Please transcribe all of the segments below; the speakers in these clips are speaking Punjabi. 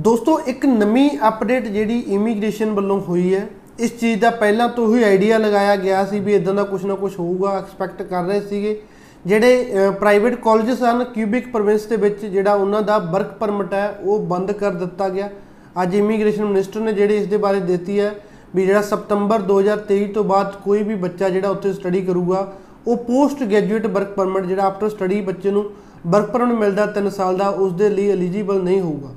ਦੋਸਤੋ, ਇੱਕ ਨਵੀਂ ਅਪਡੇਟ ਜਿਹੜੀ ਇਮੀਗ੍ਰੇਸ਼ਨ ਵੱਲੋਂ ਹੋਈ ਹੈ, ਇਸ ਚੀਜ਼ ਦਾ ਪਹਿਲਾਂ ਤੋਂ ਹੀ ਆਈਡੀਆ ਲਗਾਇਆ ਗਿਆ ਸੀ ਵੀ ਇਦਾਂ ਦਾ ਕੁਝ ਨਾ ਕੁਝ ਹੋਊਗਾ ਐਕਸਪੈਕਟ ਕਰ ਰਹੇ ਸੀਗੇ। ਜਿਹੜੇ ਪ੍ਰਾਈਵੇਟ ਕਾਲਜਸ ਹਨ ਕਿਊਬਿਕ ਪ੍ਰੋਵਿੰਸ ਦੇ ਵਿੱਚ ਜਿਹੜਾ ਉਹਨਾਂ ਦਾ ਵਰਕ ਪਰਮਿਟ ਹੈ, ਉਹ ਬੰਦ ਕਰ ਦਿੱਤਾ ਗਿਆ। ਅੱਜ ਇਮੀਗ੍ਰੇਸ਼ਨ ਮਿਨਿਸਟਰ ਨੇ ਜਿਹੜੀ ਇਸ ਦੇ ਬਾਰੇ ਦਿੱਤੀ ਹੈ ਵੀ ਜਿਹੜਾ ਸਤੰਬਰ 2023 ਤੋਂ ਬਾਅਦ ਕੋਈ ਵੀ ਬੱਚਾ ਜਿਹੜਾ ਉੱਥੇ ਸਟੱਡੀ ਕਰੂਗਾ, ਉਹ ਪੋਸਟ ਗ੍ਰੈਜੂਏਟ ਵਰਕ ਪਰਮਿਟ ਜਿਹੜਾ ਆਫਟਰ ਸਟੱਡੀ ਬੱਚੇ ਨੂੰ ਵਰਕ ਪਰਮਿਟ ਮਿਲਦਾ 3 ਸਾਲ ਦਾ, ਉਸ ਦੇ ਲਈ ਐਲੀਜੀਬਲ ਨਹੀਂ ਹੋਊਗਾ।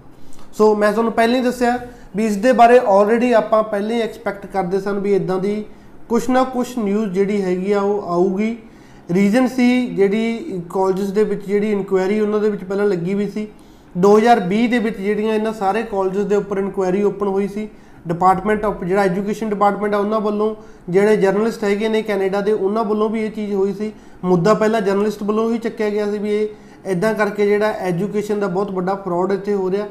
ਸੋ ਮੈਂ ਤੁਹਾਨੂੰ ਪਹਿਲਾਂ ਹੀ ਦੱਸਿਆ ਵੀ ਇਸ ਦੇ ਬਾਰੇ ਆਲਰੇਡੀ ਆਪਾਂ ਪਹਿਲਾਂ ਹੀ ਐਕਸਪੈਕਟ ਕਰਦੇ ਸਨ ਵੀ ਇਦਾਂ ਦੀ ਕੁਛ ਨਾ ਕੁਛ ਨਿਊਜ਼ ਜਿਹੜੀ ਹੈਗੀ ਆ ਉਹ ਆਊਗੀ। ਰੀਜ਼ਨ ਸੀ ਜਿਹੜੀ ਕਾਲਜਸ ਦੇ ਵਿੱਚ ਜਿਹੜੀ ਇਨਕੁਆਇਰੀ ਉਹਨਾਂ ਦੇ ਵਿੱਚ ਪਹਿਲਾਂ ਲੱਗੀ ਵੀ ਸੀ। 2020 ਦੇ ਵਿੱਚ ਜਿਹੜੀਆਂ ਇਹਨਾਂ ਸਾਰੇ ਕਾਲਜਸ ਦੇ ਉੱਪਰ ਇਨਕੁਆਇਰੀ ਓਪਨ ਹੋਈ ਸੀ। ਡਿਪਾਰਟਮੈਂਟ ਆਫ ਜਿਹੜਾ ਐਜੂਕੇਸ਼ਨ ਡਿਪਾਰਟਮੈਂਟ ਆ ਉਹਨਾਂ ਵੱਲੋਂ, ਜਿਹੜੇ ਜਰਨਲਿਸਟ ਹੈਗੇ ਨੇ ਕੈਨੇਡਾ ਦੇ, ਉਹਨਾਂ ਵੱਲੋਂ ਵੀ ਇਹ ਚੀਜ਼ ਹੋਈ ਸੀ। ਮੁੱਦਾ ਪਹਿਲਾਂ ਜਰਨਲਿਸਟ ਵੱਲੋਂ ਹੀ ਚੱਕਿਆ ਗਿਆ ਸੀ ਵੀ ਇਹ ਇਦਾਂ ਕਰਕੇ ਜਿਹੜਾ ਐਜੂਕੇਸ਼ਨ ਦਾ ਬਹੁਤ ਵੱਡਾ ਫਰਾਡ ਇੱਥੇ ਹੋ ਰਿਹਾ।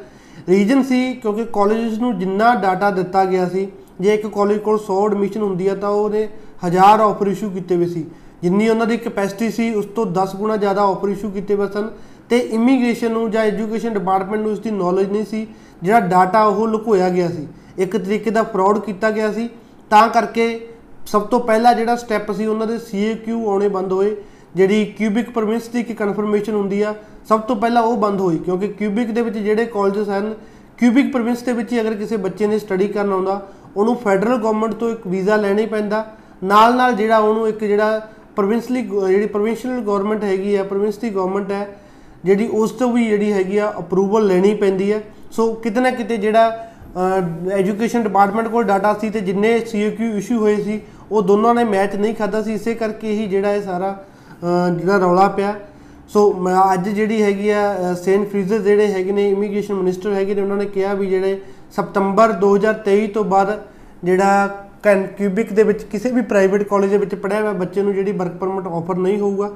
ਰੀਜਨ ਸੀ ਕਿਉਂਕਿ ਕਾਲਜਸ ਨੂੰ ਜਿੰਨਾ ਡਾਟਾ ਦਿੱਤਾ ਗਿਆ ਸੀ, ਜੇ ਇੱਕ ਕਾਲਜ ਕੋਲ 100 ਐਡਮਿਸ਼ਨ ਹੁੰਦੀ ਆ ਤਾਂ ਉਹਨੇ 1000 ਆਫਰ ਇਸ਼ੂ ਕੀਤੇ ਹੋਏ ਸੀ। ਜਿੰਨੀ ਉਹਨਾਂ ਦੀ ਕੈਪੈਸਿਟੀ ਸੀ, ਉਸ ਤੋਂ 10 ਗੁਣਾ ਜ਼ਿਆਦਾ ਆਫਰ ਇਸ਼ੂ ਕੀਤੇ ਹੋਏ ਸਨ। ਤੇ ਇਮੀਗ੍ਰੇਸ਼ਨ ਨੂੰ ਜਾਂ ਐਜੂਕੇਸ਼ਨ ਡਿਪਾਰਟਮੈਂਟ ਨੂੰ ਇਸ ਦੀ ਨੌਲੇਜ ਨਹੀਂ ਸੀ, ਜਿਹੜਾ ਡਾਟਾ ਉਹ ਲੁਕੋਇਆ ਗਿਆ ਸੀ। ਇੱਕ ਤਰੀਕੇ ਦਾ ਫਰਾਡ ਕੀਤਾ ਗਿਆ ਸੀ। ਤਾਂ ਕਰਕੇ ਸਭ ਤੋਂ ਪਹਿਲਾ ਜਿਹੜਾ ਸਟੈਪ ਸੀ, ਉਹਨਾਂ ਦੇ ਸੀਏਕਿਊ ਆਉਣੇ ਬੰਦ ਹੋਏ, ਜਿਹੜੀ ਕਿਊਬਿਕ ਪ੍ਰੋਵਿੰਸ ਦੀ ਇੱਕ ਕਨਫਰਮੇਸ਼ਨ ਹੁੰਦੀ ਆ ਸਭ ਤੋਂ ਪਹਿਲਾਂ ਉਹ ਬੰਦ ਹੋਈ, ਕਿਉਂਕਿ ਕਿਊਬਿਕ ਦੇ ਵਿੱਚ ਜਿਹੜੇ ਕਾਲਜਸ ਹਨ ਕਿਊਬਿਕ ਪ੍ਰੋਵਿੰਸ ਦੇ ਵਿੱਚ ਹੀ ਅਗਰ ਕਿਸੇ ਬੱਚੇ ਨੇ ਸਟੱਡੀ ਕਰਨ ਆਉਂਦਾ ਉਹਨੂੰ ਫੈਡਰਲ ਗਵਰਨਮੈਂਟ ਤੋਂ ਇੱਕ ਵੀਜ਼ਾ ਲੈਣਾ ਹੀ ਪੈਂਦਾ। ਨਾਲ ਨਾਲ ਜਿਹੜਾ ਉਹਨੂੰ ਇੱਕ ਜਿਹੜਾ ਪ੍ਰੋਵਿੰਸਲੀ ਜਿਹੜੀ ਪ੍ਰੋਵਿੰਸ਼ੀਅਲ ਗਵਰਨਮੈਂਟ ਹੈਗੀ ਆ ਪ੍ਰੋਵਿੰਸ ਦੀ ਗਵਰਨਮੈਂਟ ਹੈ, ਜਿਹੜੀ ਉਸ ਤੋਂ ਵੀ ਜਿਹੜੀ ਹੈਗੀ ਆ ਅਪਰੂਵਲ ਲੈਣੀ ਪੈਂਦੀ ਹੈ। ਸੋ ਕਿਤੇ ਨਾ ਕਿਤੇ ਜਿਹੜਾ ਐਜੂਕੇਸ਼ਨ ਡਿਪਾਰਟਮੈਂਟ ਕੋਲ ਡਾਟਾ ਸੀ ਤੇ ਜਿੰਨੇ ਸੀਏਕਿਊ ਇਸ਼ੂ ਹੋਏ ਸੀ, ਉਹ ਦੋਨਾਂ ਨੇ ਮੈਚ ਨਹੀਂ ਖਾਦਾ ਸੀ। ਇਸੇ ਕਰਕੇ ਹੀ ਜਿਹੜਾ ਇਹ ਸਾਰਾ ਜਿਹੜਾ ਰੌਲਾ ਪਿਆ। ਸੋ ਅੱਜ ਜਿਹੜੀ ਹੈਗੀ ਆ ਸੇਨ ਫਰੀਜ਼ਰ ਜਿਹੜੇ ਹੈਗੇ ਨੇ ਇਮੀਗ੍ਰੇਸ਼ਨ ਮਿਨਿਸਟਰ ਹੈਗੇ ਨੇ, ਉਹਨਾਂ ਨੇ ਕਿਹਾ ਵੀ ਜਿਹੜੇ ਸਤੰਬਰ 2023 ਤੋਂ ਬਾਅਦ ਜਿਹੜਾ ਕੈਨ ਕਿਊਬਿਕ ਦੇ ਵਿੱਚ ਕਿਸੇ ਵੀ ਪ੍ਰਾਈਵੇਟ ਕਾਲਜ ਦੇ ਵਿੱਚ ਪੜ੍ਹਿਆ ਹੋਇਆ ਬੱਚੇ ਨੂੰ ਜਿਹੜੀ ਵਰਕ ਪਰਮਿਟ ਆਫਰ ਨਹੀਂ ਹੋਊਗਾ।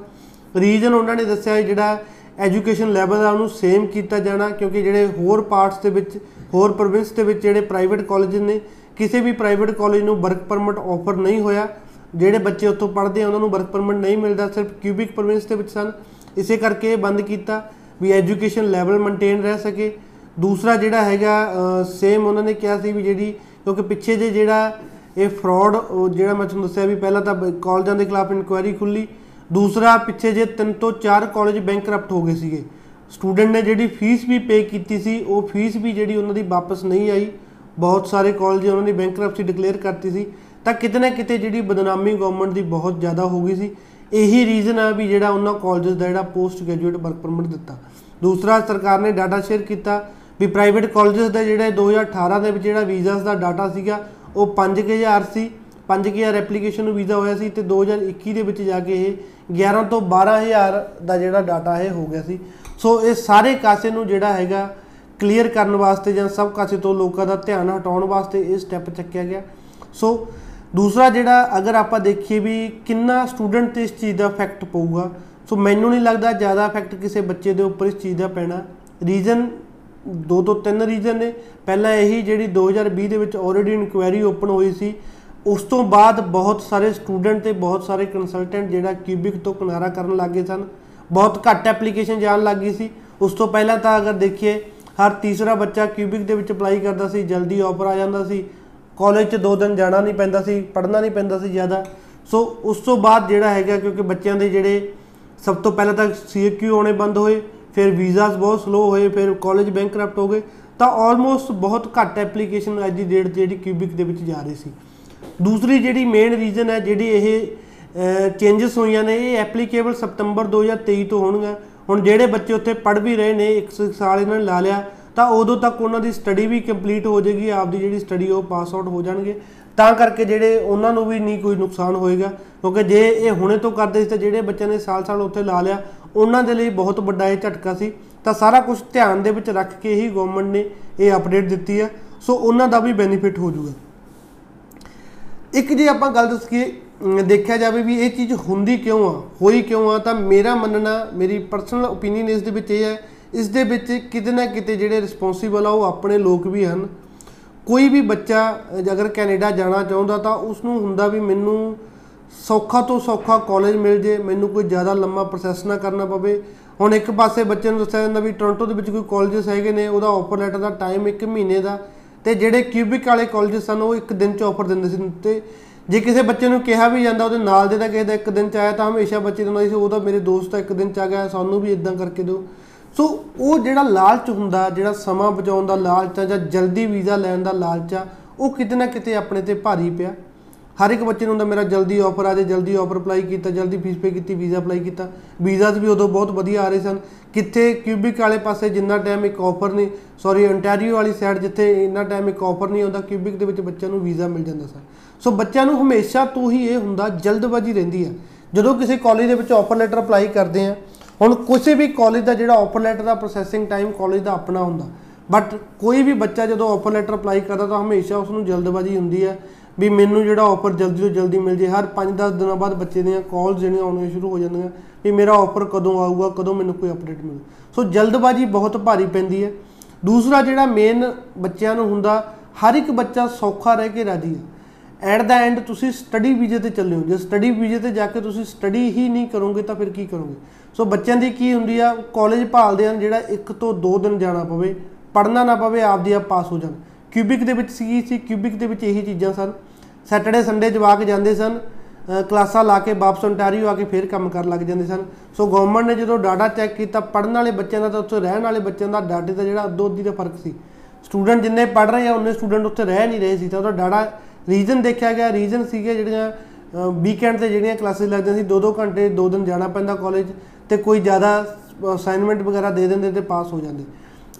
ਰੀਜਨ ਉਹਨਾਂ ਨੇ ਦੱਸਿਆ ਜਿਹੜਾ ਐਜੂਕੇਸ਼ਨ ਲੈਵਲ ਆ, ਉਹਨੂੰ ਸੇਮ ਕੀਤਾ ਜਾਣਾ, ਕਿਉਂਕਿ ਜਿਹੜੇ ਹੋਰ ਪਾਰਟਸ ਦੇ ਵਿੱਚ, ਹੋਰ ਪ੍ਰੋਵਿੰਸ ਦੇ ਵਿੱਚ ਜਿਹੜੇ ਪ੍ਰਾਈਵੇਟ ਕਾਲਜ ਨੇ, ਕਿਸੇ ਵੀ ਪ੍ਰਾਈਵੇਟ ਕਾਲਜ ਨੂੰ ਵਰਕ ਪਰਮਿਟ ਆਫਰ ਨਹੀਂ ਹੋਇਆ। ਜਿਹੜੇ ਬੱਚੇ ਉੱਥੋਂ ਪੜ੍ਹਦੇ ਆ, ਉਹਨਾਂ ਨੂੰ ਵਰਕ ਪਰਮਿਟ ਨਹੀਂ ਮਿਲਦਾ, ਸਿਰਫ ਕਿਊਬਿਕ ਪ੍ਰੋਵਿੰਸ ਦੇ ਵਿੱਚ ਸਨ। ਇਸੇ ਕਰਕੇ ਇਹ ਬੰਦ ਕੀਤਾ ਵੀ ਐਜੂਕੇਸ਼ਨ ਲੈਵਲ ਮੇਨਟੇਨ ਰਹਿ ਸਕੇ। ਦੂਸਰਾ ਜਿਹੜਾ ਹੈਗਾ ਸੇਮ ਉਹਨਾਂ ਨੇ ਕਿਹਾ ਸੀ ਵੀ ਜਿਹੜੀ, ਕਿਉਂਕਿ ਪਿੱਛੇ ਜੇ ਜਿਹੜਾ ਇਹ ਫਰਾਡ ਜਿਹੜਾ ਮੈਂ ਤੁਹਾਨੂੰ ਦੱਸਿਆ ਵੀ ਪਹਿਲਾਂ ਤਾਂ ਕਾਲਜਾਂ ਦੇ ਖਿਲਾਫ ਇਨਕੁਆਇਰੀ ਖੁੱਲੀ ਦੂਸਰਾ, ਪਿੱਛੇ ਜੇ ਤਿੰਨ ਤੋਂ ਚਾਰ ਕਾਲਜ ਬੈਂਕਰਪਟ ਹੋ ਗਏ ਸੀਗੇ। ਸਟੂਡੈਂਟ ਨੇ ਜਿਹੜੀ ਫੀਸ ਵੀ ਪੇ ਕੀਤੀ ਸੀ, ਉਹ ਫੀਸ ਵੀ ਜਿਹੜੀ ਉਹਨਾਂ ਦੀ ਵਾਪਸ ਨਹੀਂ ਆਈ। ਬਹੁਤ ਸਾਰੇ ਕਾਲਜ ਉਹਨਾਂ ਨੇ ਬੈਂਕਰਪਸੀ ਡਿਕਲੇਅਰ ਕਰਤੀ ਸੀ। ਤਾਂ ਕਿਤੇ ਨਾ ਕਿਤੇ ਜਿਹੜੀ ਬਦਨਾਮੀ ਗਵਰਨਮੈਂਟ ਦੀ ਬਹੁਤ ਜ਼ਿਆਦਾ ਹੋ ਗਈ ਸੀ। ਇਹੀ ਰੀਜ਼ਨ ਆ ਵੀ ਜਿਹੜਾ ਉਹਨਾਂ ਕਾਲਜਸ ਦਾ ਜਿਹੜਾ ਪੋਸਟ ਗ੍ਰੈਜੂਏਟ ਵਰਕ ਪਰਮਿਟ ਦਿੱਤਾ। ਦੂਸਰਾ, ਸਰਕਾਰ ਨੇ ਡਾਟਾ ਸ਼ੇਅਰ ਕੀਤਾ ਵੀ ਪ੍ਰਾਈਵੇਟ ਕਾਲਜਸ ਦਾ ਜਿਹੜਾ 2018 ਦੇ ਵਿੱਚ ਜਿਹੜਾ ਵੀਜ਼ਾਸ ਦਾ ਡਾਟਾ ਸੀਗਾ, ਉਹ 5000 ਸੀ। 5000 ਐਪਲੀਕੇਸ਼ਨ ਨੂੰ ਵੀਜ਼ਾ ਹੋਇਆ ਸੀ ਤੇ 2021 ਦੇ ਵਿੱਚ ਜਾ ਕੇ ਇਹ 11 ਤੋਂ 12000 ਦਾ ਜਿਹੜਾ ਡਾਟਾ ਹੈ ਹੋ ਗਿਆ ਸੀ। ਸੋ ਇਹ ਸਾਰੇ ਕਾਸੇ ਨੂੰ ਜਿਹੜਾ ਹੈਗਾ ਕਲੀਅਰ ਕਰਨ ਵਾਸਤੇ ਜਾਂ ਸਭ ਕਾਸੇ ਤੋਂ ਲੋਕਾਂ ਦਾ ਧਿਆਨ ਹਟਾਉਣ ਵਾਸਤੇ ਇਹ ਸਟੈਪ ਚੱਕਿਆ ਗਿਆ। ਸੋ ਦੂਸਰਾ ਜਿਹੜਾ ਅਗਰ ਆਪਾਂ ਦੇਖੀਏ ਵੀ ਕਿੰਨਾ ਸਟੂਡੈਂਟ ਤੇ ਇਸ ਚੀਜ਼ ਦਾ ਇਫੈਕਟ ਪਊਗਾ ਸੋ ਮੈਨੂੰ ਨਹੀਂ ਲੱਗਦਾ ਜ਼ਿਆਦਾ ਇਫੈਕਟ ਕਿਸੇ ਬੱਚੇ ਦੇ ਉੱਪਰ ਇਸ ਚੀਜ਼ ਦਾ ਪੈਣਾ। ਰੀਜ਼ਨ ਦੋ ਤੋਂ ਤਿੰਨ ਰੀਜ਼ਨ ਨੇ। ਪਹਿਲਾ ਇਹੀ ਜਿਹੜੀ 2020 ਦੇ ਵਿੱਚ ਆਲਰੇਡੀ ਇਨਕੁਆਇਰੀ ਓਪਨ ਹੋਈ ਸੀ, ਉਸ ਤੋਂ ਬਾਅਦ ਬਹੁਤ ਸਾਰੇ ਸਟੂਡੈਂਟ ਤੇ ਬਹੁਤ ਸਾਰੇ ਕੰਸਲਟੈਂਟ ਜਿਹੜਾ ਕਿਊਬਿਕ ਤੋਂ ਕਿਨਾਰਾ ਕਰਨ ਲੱਗੇ ਸਨ। ਬਹੁਤ ਘੱਟ ਐਪਲੀਕੇਸ਼ਨ ਜਾਣ ਲੱਗੀ ਸੀ। ਉਸ ਤੋਂ ਪਹਿਲਾਂ ਤਾਂ ਅਗਰ ਦੇਖੀਏ, ਹਰ ਤੀਸਰਾ ਬੱਚਾ ਕਿਊਬਿਕ ਦੇ ਵਿੱਚ ਅਪਲਾਈ ਕਰਦਾ ਸੀ, ਜਲਦੀ ਆਫਰ ਆ ਜਾਂਦਾ ਸੀ। ਕਾਲਜ 'ਚ ਦੋ ਦਿਨ ਜਾਣਾ ਨਹੀਂ ਪੈਂਦਾ ਸੀ, ਪੜ੍ਹਨਾ ਨਹੀਂ ਪੈਂਦਾ ਸੀ ਜ਼ਿਆਦਾ। ਸੋ ਉਸ ਤੋਂ ਬਾਅਦ ਜਿਹੜਾ ਹੈਗਾ, ਕਿਉਂਕਿ ਬੱਚਿਆਂ ਦੇ ਜਿਹੜੇ ਸਭ ਤੋਂ ਪਹਿਲਾਂ ਤਾਂ ਸੀਕਿਊ ਆਉਣੇ ਬੰਦ ਹੋਏ, ਫਿਰ ਵੀਜ਼ਾਸ ਬਹੁਤ ਸਲੋ ਹੋਏ, ਫਿਰ ਕਾਲਜ ਬੈਂਕਰਪਟ ਹੋ ਗਏ, ਤਾਂ ਆਲਮੋਸਟ ਬਹੁਤ ਘੱਟ ਐਪਲੀਕੇਸ਼ਨ ਅੱਜ ਦੀ ਡੇਟ ਤੇ ਜਿਹੜੀ ਕਿਊਬਿਕ ਦੇ ਵਿੱਚ ਜਾ ਰਹੀ ਸੀ। ਦੂਸਰੀ ਜਿਹੜੀ ਮੇਨ ਰੀਜ਼ਨ ਹੈ, ਜਿਹੜੀ ਇਹ ਚੇਂਜਸ ਹੋਈਆਂ ਨੇ, ਇਹ ਐਪਲੀਕੇਬਲ ਸਤੰਬਰ 2023 ਤੋਂ ਹੋਣਗਾ ਹੁਣ ਜਿਹੜੇ ਬੱਚੇ ਉੱਥੇ ਪੜ੍ਹ ਵੀ ਰਹੇ ਨੇ ਇੱਕ ਸਾਲ ਇਹਨਾਂ ਨੇ ਲਾ ਲਿਆ ਤਾਂ ਉਦੋਂ ਤੱਕ ਉਹਨਾਂ ਦੀ ਸਟੱਡੀ ਵੀ ਕੰਪਲੀਟ ਹੋ ਜਾਏਗੀ, ਆਪਦੀ ਜਿਹੜੀ ਸਟੱਡੀ ਉਹ ਪਾਸ ਆਊਟ ਹੋ ਜਾਣਗੇ। ਤਾਂ ਕਰਕੇ ਜਿਹੜੇ ਉਹਨਾਂ ਨੂੰ ਵੀ ਨਹੀਂ ਕੋਈ ਨੁਕਸਾਨ ਹੋਏਗਾ, ਕਿਉਂਕਿ ਜੇ ਇਹ ਹੁਣੇ ਤੋਂ ਕਰਦੇ ਸੀ ਤਾਂ ਜਿਹੜੇ ਬੱਚਿਆਂ ਨੇ ਸਾਲ-ਸਾਲ ਉੱਥੇ ਲਾ ਲਿਆ, ਉਹਨਾਂ ਦੇ ਲਈ ਬਹੁਤ ਵੱਡਾ ਇਹ ਝਟਕਾ ਸੀ। ਤਾਂ ਸਾਰਾ ਕੁਝ ਧਿਆਨ ਦੇ ਵਿੱਚ ਰੱਖ ਕੇ ਹੀ ਗਵਰਨਮੈਂਟ ਨੇ ਇਹ ਅਪਡੇਟ ਦਿੱਤੀ ਹੈ ਸੋ ਉਹਨਾਂ ਦਾ ਵੀ ਬੈਨੀਫਿਟ ਹੋ ਜਾਊਗਾ। ਇੱਕ ਜੇ ਆਪਾਂ ਗੱਲ ਦੱਸੀਏ ਦੇਖਿਆ ਜਾਵੇ ਵੀ ਇਹ ਚੀਜ਼ ਹੁੰਦੀ ਕਿਉਂ ਆ, ਹੋਈ ਕਿਉਂ ਆ, ਤਾਂ ਮੇਰਾ ਮੰਨਣਾ, ਮੇਰੀ ਪਰਸਨਲ ਓਪੀਨੀਅਨ ਇਸ ਦੇ ਵਿੱਚ ਇਹ ਹੈ ਇਸ ਦੇ ਵਿੱਚ ਕਿਤੇ ਨਾ ਕਿਤੇ ਜਿਹੜੇ ਰਿਸਪੌਂਸੀਬਲ ਆ, ਉਹ ਆਪਣੇ ਲੋਕ ਵੀ ਹਨ। ਕੋਈ ਵੀ ਬੱਚਾ ਅਗਰ ਕੈਨੇਡਾ ਜਾਣਾ ਚਾਹੁੰਦਾ ਤਾਂ ਉਸ ਨੂੰ ਹੁੰਦਾ ਵੀ ਮੈਨੂੰ ਸੌਖਾ ਤੋਂ ਸੌਖਾ ਕਾਲਜ ਮਿਲ ਜੇ, ਮੈਨੂੰ ਕੋਈ ਜ਼ਿਆਦਾ ਲੰਮਾ ਪ੍ਰੋਸੈਸ ਨਾ ਕਰਨਾ ਪਵੇ। ਹੁਣ ਇੱਕ ਪਾਸੇ ਬੱਚੇ ਨੂੰ ਦੱਸਿਆ ਜਾਂਦਾ ਵੀ ਟੋਰਾਂਟੋ ਦੇ ਵਿੱਚ ਕੋਈ ਕਾਲਜਸ ਹੈਗੇ ਨੇ, ਉਹਦਾ ਆਫਰ ਲੈਟਰ ਦਾ ਟਾਈਮ 1 ਮਹੀਨੇ ਦਾ। ਤੇ ਜਿਹੜੇ ਕਿਊਬਿਕ ਵਾਲੇ ਕਾਲਜਸ ਸਨ, ਉਹ ਇੱਕ ਦਿਨ ਚ ਆਫਰ ਦਿੰਦੇ ਸੀ ਤੇ ਜੇ ਕਿਸੇ ਬੱਚੇ ਨੂੰ ਕਿਹਾ ਵੀ ਜਾਂਦਾ, ਉਹਦੇ ਨਾਲ ਦੇ ਤਾਂ ਕਿਸੇ ਦਾ ਇੱਕ ਦਿਨ ਚ ਆਇਆ, ਤਾਂ ਹਮੇਸ਼ਾ ਬੱਚੇ ਨੂੰ ਹੁੰਦਾ ਸੀ ਉਹਦਾ ਮੇਰੇ ਦੋਸਤ ਦਾ ਇੱਕ ਦਿਨ ਚ ਆ ਗਿਆ, ਸਾਨੂੰ ਵੀ ਇਦਾਂ ਕਰਕੇ ਦਿਓ। ਸੋ ਉਹ ਜਿਹੜਾ ਲਾਲਚ ਹੁੰਦਾ, ਜਿਹੜਾ ਸਮਾਂ ਬਚਾਉਣ ਦਾ ਲਾਲਚ ਆ ਜਾਂ ਜਲਦੀ ਵੀਜ਼ਾ ਲੈਣ ਦਾ ਲਾਲਚ ਆ, ਉਹ ਕਿਤੇ ਨਾ ਕਿਤੇ ਆਪਣੇ ਤੇ ਭਾਰੀ ਪਿਆ। ਹਰ ਇੱਕ ਬੱਚੇ ਨੂੰ ਹੁੰਦਾ, ਮੇਰਾ ਜਲਦੀ ਆਫਰ ਆ ਜੇ, ਜਲਦੀ ਆਫਰ ਅਪਲਾਈ ਕੀਤਾ, ਜਲਦੀ ਫੀਸ ਪੇ ਕੀਤੀ, ਵੀਜ਼ਾ ਅਪਲਾਈ ਕੀਤਾ। ਵੀਜ਼ਾਸ ਵੀ ਉਦੋਂ ਬਹੁਤ ਵਧੀਆ ਆ ਰਹੇ ਸਨ। ਕਿੱਥੇ ਕਿਊਬਿਕ ਵਾਲੇ ਪਾਸੇ ਜਿੰਨਾ ਟਾਈਮ ਇੱਕ ਆਫਰ ਨਹੀਂ ਸੌਰੀ ontario ਵਾਲੀ ਸਾਈਡ ਜਿੱਥੇ ਇੰਨਾ ਟਾਈਮ ਇੱਕ ਆਫਰ ਨਹੀਂ ਆਉਂਦਾ ਕਿਊਬਿਕ ਦੇ ਵਿੱਚ ਬੱਚਿਆਂ ਨੂੰ ਵੀਜ਼ਾ ਮਿਲ ਜਾਂਦਾ ਸਰ ਸੋ ਬੱਚਿਆਂ ਨੂੰ ਹਮੇਸ਼ਾ ਤੋਂ ਹੀ ਇਹ ਹੁੰਦਾ, ਜਲਦਬਾਜ਼ੀ ਰਹਿੰਦੀ ਆ। ਜਦੋਂ ਕਿਸੇ ਕਾਲਜ ਦੇ ਵਿੱਚ ਆਫਰ ਲੈਟਰ ਅਪਲਾਈ ਕਰਦੇ ਆ ਹੁਣ ਕਿਸੇ ਵੀ ਕਾਲਜ ਦਾ ਜਿਹੜਾ ਆਫਰ ਲੈਟਰ ਦਾ ਪ੍ਰੋਸੈਸਿੰਗ ਟਾਈਮ ਕਾਲਜ ਦਾ ਆਪਣਾ ਹੁੰਦਾ ਬਟ ਕੋਈ ਵੀ ਬੱਚਾ ਜਦੋਂ ਆਫਰ ਲੈਟਰ ਅਪਲਾਈ ਕਰਦਾ ਤਾਂ ਹਮੇਸ਼ਾ ਉਸ ਨੂੰ ਜਲਦਬਾਜ਼ੀ ਹੁੰਦੀ ਹੈ ਵੀ ਮੈਨੂੰ ਜਿਹੜਾ ਆਫਰ ਜਲਦੀ ਤੋਂ ਜਲਦੀ ਮਿਲ ਜੇ, ਹਰ 5-10 ਦਿਨਾਂ ਬਾਅਦ ਬੱਚੇ ਦੀਆਂ ਕਾਲਸ ਜਿਹੜੀਆਂ ਆਉਣੀਆਂ ਸ਼ੁਰੂ ਹੋ ਜਾਂਦੀਆਂ ਵੀ ਮੇਰਾ ਆਫਰ ਕਦੋਂ ਆਊਗਾ, ਕਦੋਂ ਮੈਨੂੰ ਕੋਈ ਅਪਡੇਟ ਮਿਲੂ। ਸੋ ਜਲਦਬਾਜ਼ੀ ਬਹੁਤ ਭਾਰੀ ਪੈਂਦੀ ਹੈ। ਦੂਸਰਾ ਜਿਹੜਾ ਮੇਨ ਬੱਚਿਆਂ ਨੂੰ ਹੁੰਦਾ, ਹਰ ਇੱਕ ਬੱਚਾ ਸੌਖਾ ਰਹਿ ਕੇ ਰਾਜੀ ਹੈ। ਐਟ ਦਾ ਐਂਡ ਤੁਸੀਂ ਸਟੱਡੀ ਵੀਜ਼ੇ ਤੇ ਚੱਲੇ ਹੋ। ਜੇ ਸਟੱਡੀ ਵੀਜ਼ੇ ਤੇ ਜਾ ਕੇ ਤੁਸੀਂ ਸਟੱਡੀ ਹੀ ਨਹੀਂ ਕਰੋਗੇ ਤਾਂ ਫਿਰ ਕੀ ਕਰੋਗੇ? ਸੋ ਬੱਚਿਆਂ ਦੀ ਕੀ ਹੁੰਦੀ ਆ? ਕਾਲਜ ਭਾਲਦੇ ਹਨ ਜਿਹੜਾ ਇੱਕ ਤੋਂ ਦੋ ਦਿਨ ਜਾਣਾ ਪਵੇ ਪੜ੍ਹਨਾ ਨਾ ਪਵੇ ਆਪਦੀ ਆਪ ਪਾਸ ਹੋ ਜਾਣ। ਕਿਊਬਿਕ ਦੇ ਵਿੱਚ ਸੀ ਸੀ ਕਿਊਬਿਕ ਦੇ ਵਿੱਚ ਇਹੀ ਚੀਜ਼ਾਂ ਸਨ। ਸੈਟਰਡੇ ਸੰਡੇ ਜਵਾਕ ਜਾਂਦੇ ਸਨ ਅ, ਕਲਾਸਾਂ ਲਾ ਕੇ ਵਾਪਸ ontario ਆ ਕੇ ਫੇਰ ਕੰਮ ਕਰਨ ਲੱਗ ਜਾਂਦੇ ਸਨ। ਸੋ ਗਵਰਨਮੈਂਟ ਨੇ ਜਦੋਂ ਡਾਟਾ ਚੈੱਕ ਕੀਤਾ ਪੜਨ ਵਾਲੇ ਬੱਚਿਆਂ ਦਾ ਤਾਂ ਉੱਥੇ ਰਹਿਣ ਵਾਲੇ ਬੱਚਿਆਂ ਦਾ ਡਾਟੇ ਦਾ ਜਿਹੜਾ ਅੱਧੋ ਅੱਧੀ ਦਾ ਫ਼ਰਕ ਸੀ। ਸਟੂਡੈਂਟ ਜਿੰਨੇ ਪੜ ਰਹੇ ਆ ਉਹਨੇ ਸਟੂਡੈਂਟ ਉੱਥੇ ਰਹਿ ਨਹੀਂ ਰਹੇ ਸੀ ਤਾਂ ਉਹਦਾ ਡਾਟਾ ਰੀਜ਼ਨ ਦੇਖਿਆ ਗਿਆ ਰੀਜ਼ਨ ਸੀਗੇ ਜਿਹੜੀਆਂ ਵੀਕਐਂਡ ਤੇ ਜਿਹੜੀਆਂ ਕਲਾਸਿਸ ਲੱਗਦੀਆਂ ਸੀ 2-2 ਘੰਟੇ 2 ਦਿਨ ਜਾਣਾ ਪੈਂਦਾ ਕਾਲਜ ਤੇ ਕੋਈ ਜ਼ਿਆਦਾ ਅਸਾਈਨਮੈਂਟ ਵਗੈਰਾ ਦੇ ਦਿੰਦੇ ਤੇ ਪਾਸ ਹੋ ਜਾਂਦੇ।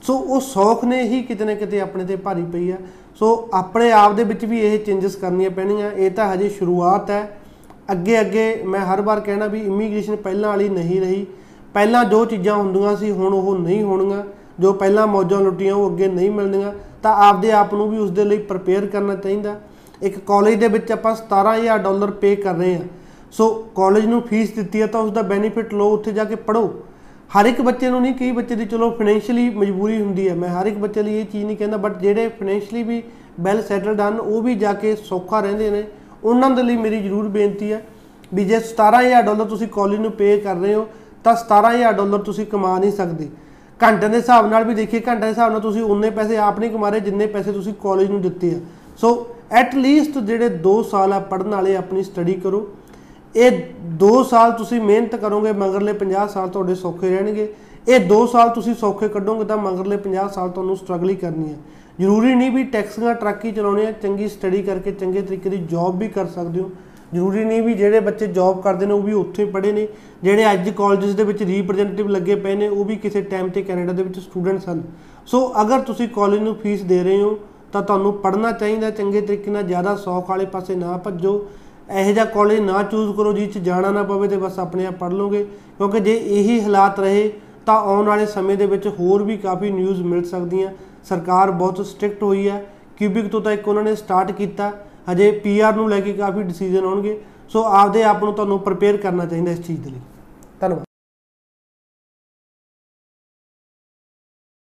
ਸੋ ਉਹ ਸੌਖ ਨੇ ਹੀ ਕਿਤੇ ਨਾ ਕਿਤੇ ਆਪਣੇ ਤੇ ਭਾਰੀ ਪਈ ਆ। ਸੋ ਆਪਣੇ ਆਪ ਦੇ ਵਿੱਚ ਵੀ ਇਹ ਚੇਂਜਸ ਕਰਨੀਆਂ ਪੈਣੀਆਂ ਇਹ ਤਾਂ ਹਜੇ ਸ਼ੁਰੂਆਤ ਹੈ। ਅੱਗੇ ਅੱਗੇ ਮੈਂ ਹਰ ਵਾਰ ਕਹਿਣਾ ਵੀ ਇਮੀਗ੍ਰੇਸ਼ਨ ਪਹਿਲਾਂ ਵਾਲੀ ਨਹੀਂ ਰਹੀ। ਪਹਿਲਾਂ ਜੋ ਚੀਜ਼ਾਂ ਹੁੰਦੀਆਂ ਸੀ, ਹੁਣ ਉਹ ਨਹੀਂ ਹੋਣਗੀਆਂ। ਜੋ ਪਹਿਲਾਂ ਮੌਜਾਂ ਲੁੱਟੀਆਂ, ਉਹ ਅੱਗੇ ਨਹੀਂ ਮਿਲਣੀਆਂ। ਤਾਂ ਆਪਦੇ ਆਪ ਨੂੰ ਵੀ ਉਸ ਦੇ ਲਈ ਪ੍ਰਪੇਅਰ ਕਰਨਾ ਚਾਹੀਦਾ। ਇੱਕ ਕਾਲਜ ਦੇ ਵਿੱਚ ਆਪਾਂ 17000 ਡਾਲਰ ਪੇ ਕਰ ਰਹੇ ਹਾਂ। ਸੋ ਕਾਲਜ ਨੂੰ ਫੀਸ ਦਿੱਤੀ ਹੈ ਤਾਂ ਉਸ ਦਾ ਬੈਨੀਫਿਟ ਲਓ, ਉੱਥੇ ਜਾ ਕੇ ਪੜੋ ਹਰ ਇੱਕ ਬੱਚੇ ਨੂੰ ਨਹੀਂ, ਕਈ ਬੱਚੇ ਦੀ ਚਲੋ ਫਾਈਨੈਂਸ਼ੀਅਲੀ ਮਜਬੂਰੀ ਹੁੰਦੀ ਹੈ। ਮੈਂ ਹਰ ਇੱਕ ਬੱਚੇ ਲਈ ਇਹ ਚੀਜ਼ ਨਹੀਂ ਕਹਿੰਦਾ ਬਟ ਜਿਹੜੇ ਫਾਈਨੈਂਸ਼ੀਅਲੀ ਵੀ ਵੈਲ ਸੈਟਲਡ ਹਨ, ਉਹ ਵੀ ਜਾ ਕੇ ਸੌਖਾ ਰਹਿੰਦੇ ਨੇ। ਉਹਨਾਂ ਦੇ ਲਈ ਮੇਰੀ ਜ਼ਰੂਰ ਬੇਨਤੀ ਹੈ ਵੀ ਜੇ 17000 ਡਾਲਰ ਤੁਸੀਂ ਕਾਲਜ ਨੂੰ ਪੇ ਕਰ ਰਹੇ ਹੋ, ਤਾਂ 17000 ਡਾਲਰ ਤੁਸੀਂ ਕਮਾ ਨਹੀਂ ਸਕਦੇ। ਘੰਟੇ ਦੇ ਹਿਸਾਬ ਨਾਲ ਵੀ ਦੇਖੀਏ ਘੰਟੇ ਦੇ ਹਿਸਾਬ ਨਾਲ ਤੁਸੀਂ ਉਨੇ ਪੈਸੇ ਆਪ ਨਹੀਂ ਕਮਾ ਰਹੇ ਜਿੰਨੇ ਪੈਸੇ ਤੁਸੀਂ ਕਾਲਜ ਨੂੰ ਦਿੱਤੇ ਆ। ਸੋ ਐਟ ਲੀਸਟ ਜਿਹੜੇ 2 ਸਾਲ ਆ ਪੜਨ ਵਾਲੇ, ਆਪਣੀ ਸਟੱਡੀ ਕਰੋ। ਇਹ 2 ਸਾਲ ਤੁਸੀਂ ਮਿਹਨਤ ਕਰੋਗੇ, ਮਗਰਲੇ 50 ਸਾਲ ਤੁਹਾਡੇ ਸੌਖੇ ਰਹਿਣਗੇ। ਇਹ 2 ਸਾਲ ਤੁਸੀਂ ਸੌਖੇ ਕੱਢੋਗੇ ਤਾਂ ਮਗਰਲੇ 50 ਸਾਲ ਤੁਹਾਨੂੰ ਸਟਰਗਲ ਹੀ ਕਰਨੀ ਹੈ। ਜ਼ਰੂਰੀ ਨਹੀਂ ਵੀ ਟੈਕਸੀਆਂ ਟਰੱਕ ਹੀ ਚਲਾਉਣੇ ਆ ਚੰਗੀ ਸਟੱਡੀ ਕਰਕੇ ਚੰਗੇ ਤਰੀਕੇ ਦੀ ਜੌਬ ਵੀ ਕਰ ਸਕਦੇ ਹੋ। ਜ਼ਰੂਰੀ ਨਹੀਂ ਵੀ ਜਿਹੜੇ ਬੱਚੇ ਜੌਬ ਕਰਦੇ ਨੇ, ਉਹ ਵੀ ਉੱਥੇ ਪੜ੍ਹੇ ਨੇ। ਜਿਹੜੇ ਅੱਜ ਕਾਲਜਸ ਦੇ ਵਿੱਚ ਰਿਪਰੈਜ਼ੈਂਟੇਟਿਵ ਲੱਗੇ ਪਏ ਨੇ, ਉਹ ਵੀ ਕਿਸੇ ਟਾਈਮ ਤੇ ਕੈਨੇਡਾ ਦੇ ਵਿੱਚ ਸਟੂਡੈਂਟਸ ਹਨ। ਸੋ ਅਗਰ ਤੁਸੀਂ ਕਾਲਜ ਨੂੰ ਫੀਸ ਦੇ ਰਹੇ ਹੋ ਤਾਂ ਤੁਹਾਨੂੰ ਪੜ੍ਹਨਾ ਚਾਹੀਦਾ, ਚੰਗੇ ਤਰੀਕੇ ਨਾਲ ਜ਼ਿਆਦਾ ਸੌਖ ਵਾਲੇ ਪਾਸੇ ਨਾ ਭੱਜੋ। ਇਹੋ ਜਿਹਾ ਕਾਲਜ ਨਾ ਚੂਜ਼ ਕਰੋ ਜਿਸ 'ਚ ਜਾਣਾ ਨਾ ਪਵੇ ਤੇ ਬਸ ਆਪਣੇ ਆਪ ਪੜ੍ਹ ਲਓਗੇ। ਕਿਉਂਕਿ ਜੇ ਇਹੀ ਹਾਲਾਤ ਰਹੇ, ਤਾਂ ਆਉਣ ਵਾਲੇ ਸਮੇਂ ਦੇ ਵਿੱਚ ਹੋਰ ਵੀ ਕਾਫੀ ਨਿਊਜ਼ ਮਿਲ ਸਕਦੀਆਂ। ਸਰਕਾਰ ਬਹੁਤ ਸਟ੍ਰਿਕਟ ਹੋਈ ਹੈ। ਕਿਊਬਿਕ ਤੋਂ ਤਾਂ ਇੱਕ ਉਹਨਾਂ ਨੇ ਸਟਾਰਟ ਕੀਤਾ। ਹਜੇ ਪੀਆਰ ਨੂੰ ਲੈ ਕੇ ਕਾਫੀ ਡਿਸੀਜਨ ਆਉਣਗੇ। ਸੋ ਆਪਦੇ ਆਪ ਨੂੰ ਤੁਹਾਨੂੰ ਪ੍ਰਪੇਅਰ ਕਰਨਾ ਚਾਹੀਦਾ ਇਸ ਚੀਜ਼ ਦੇ ਲਈ।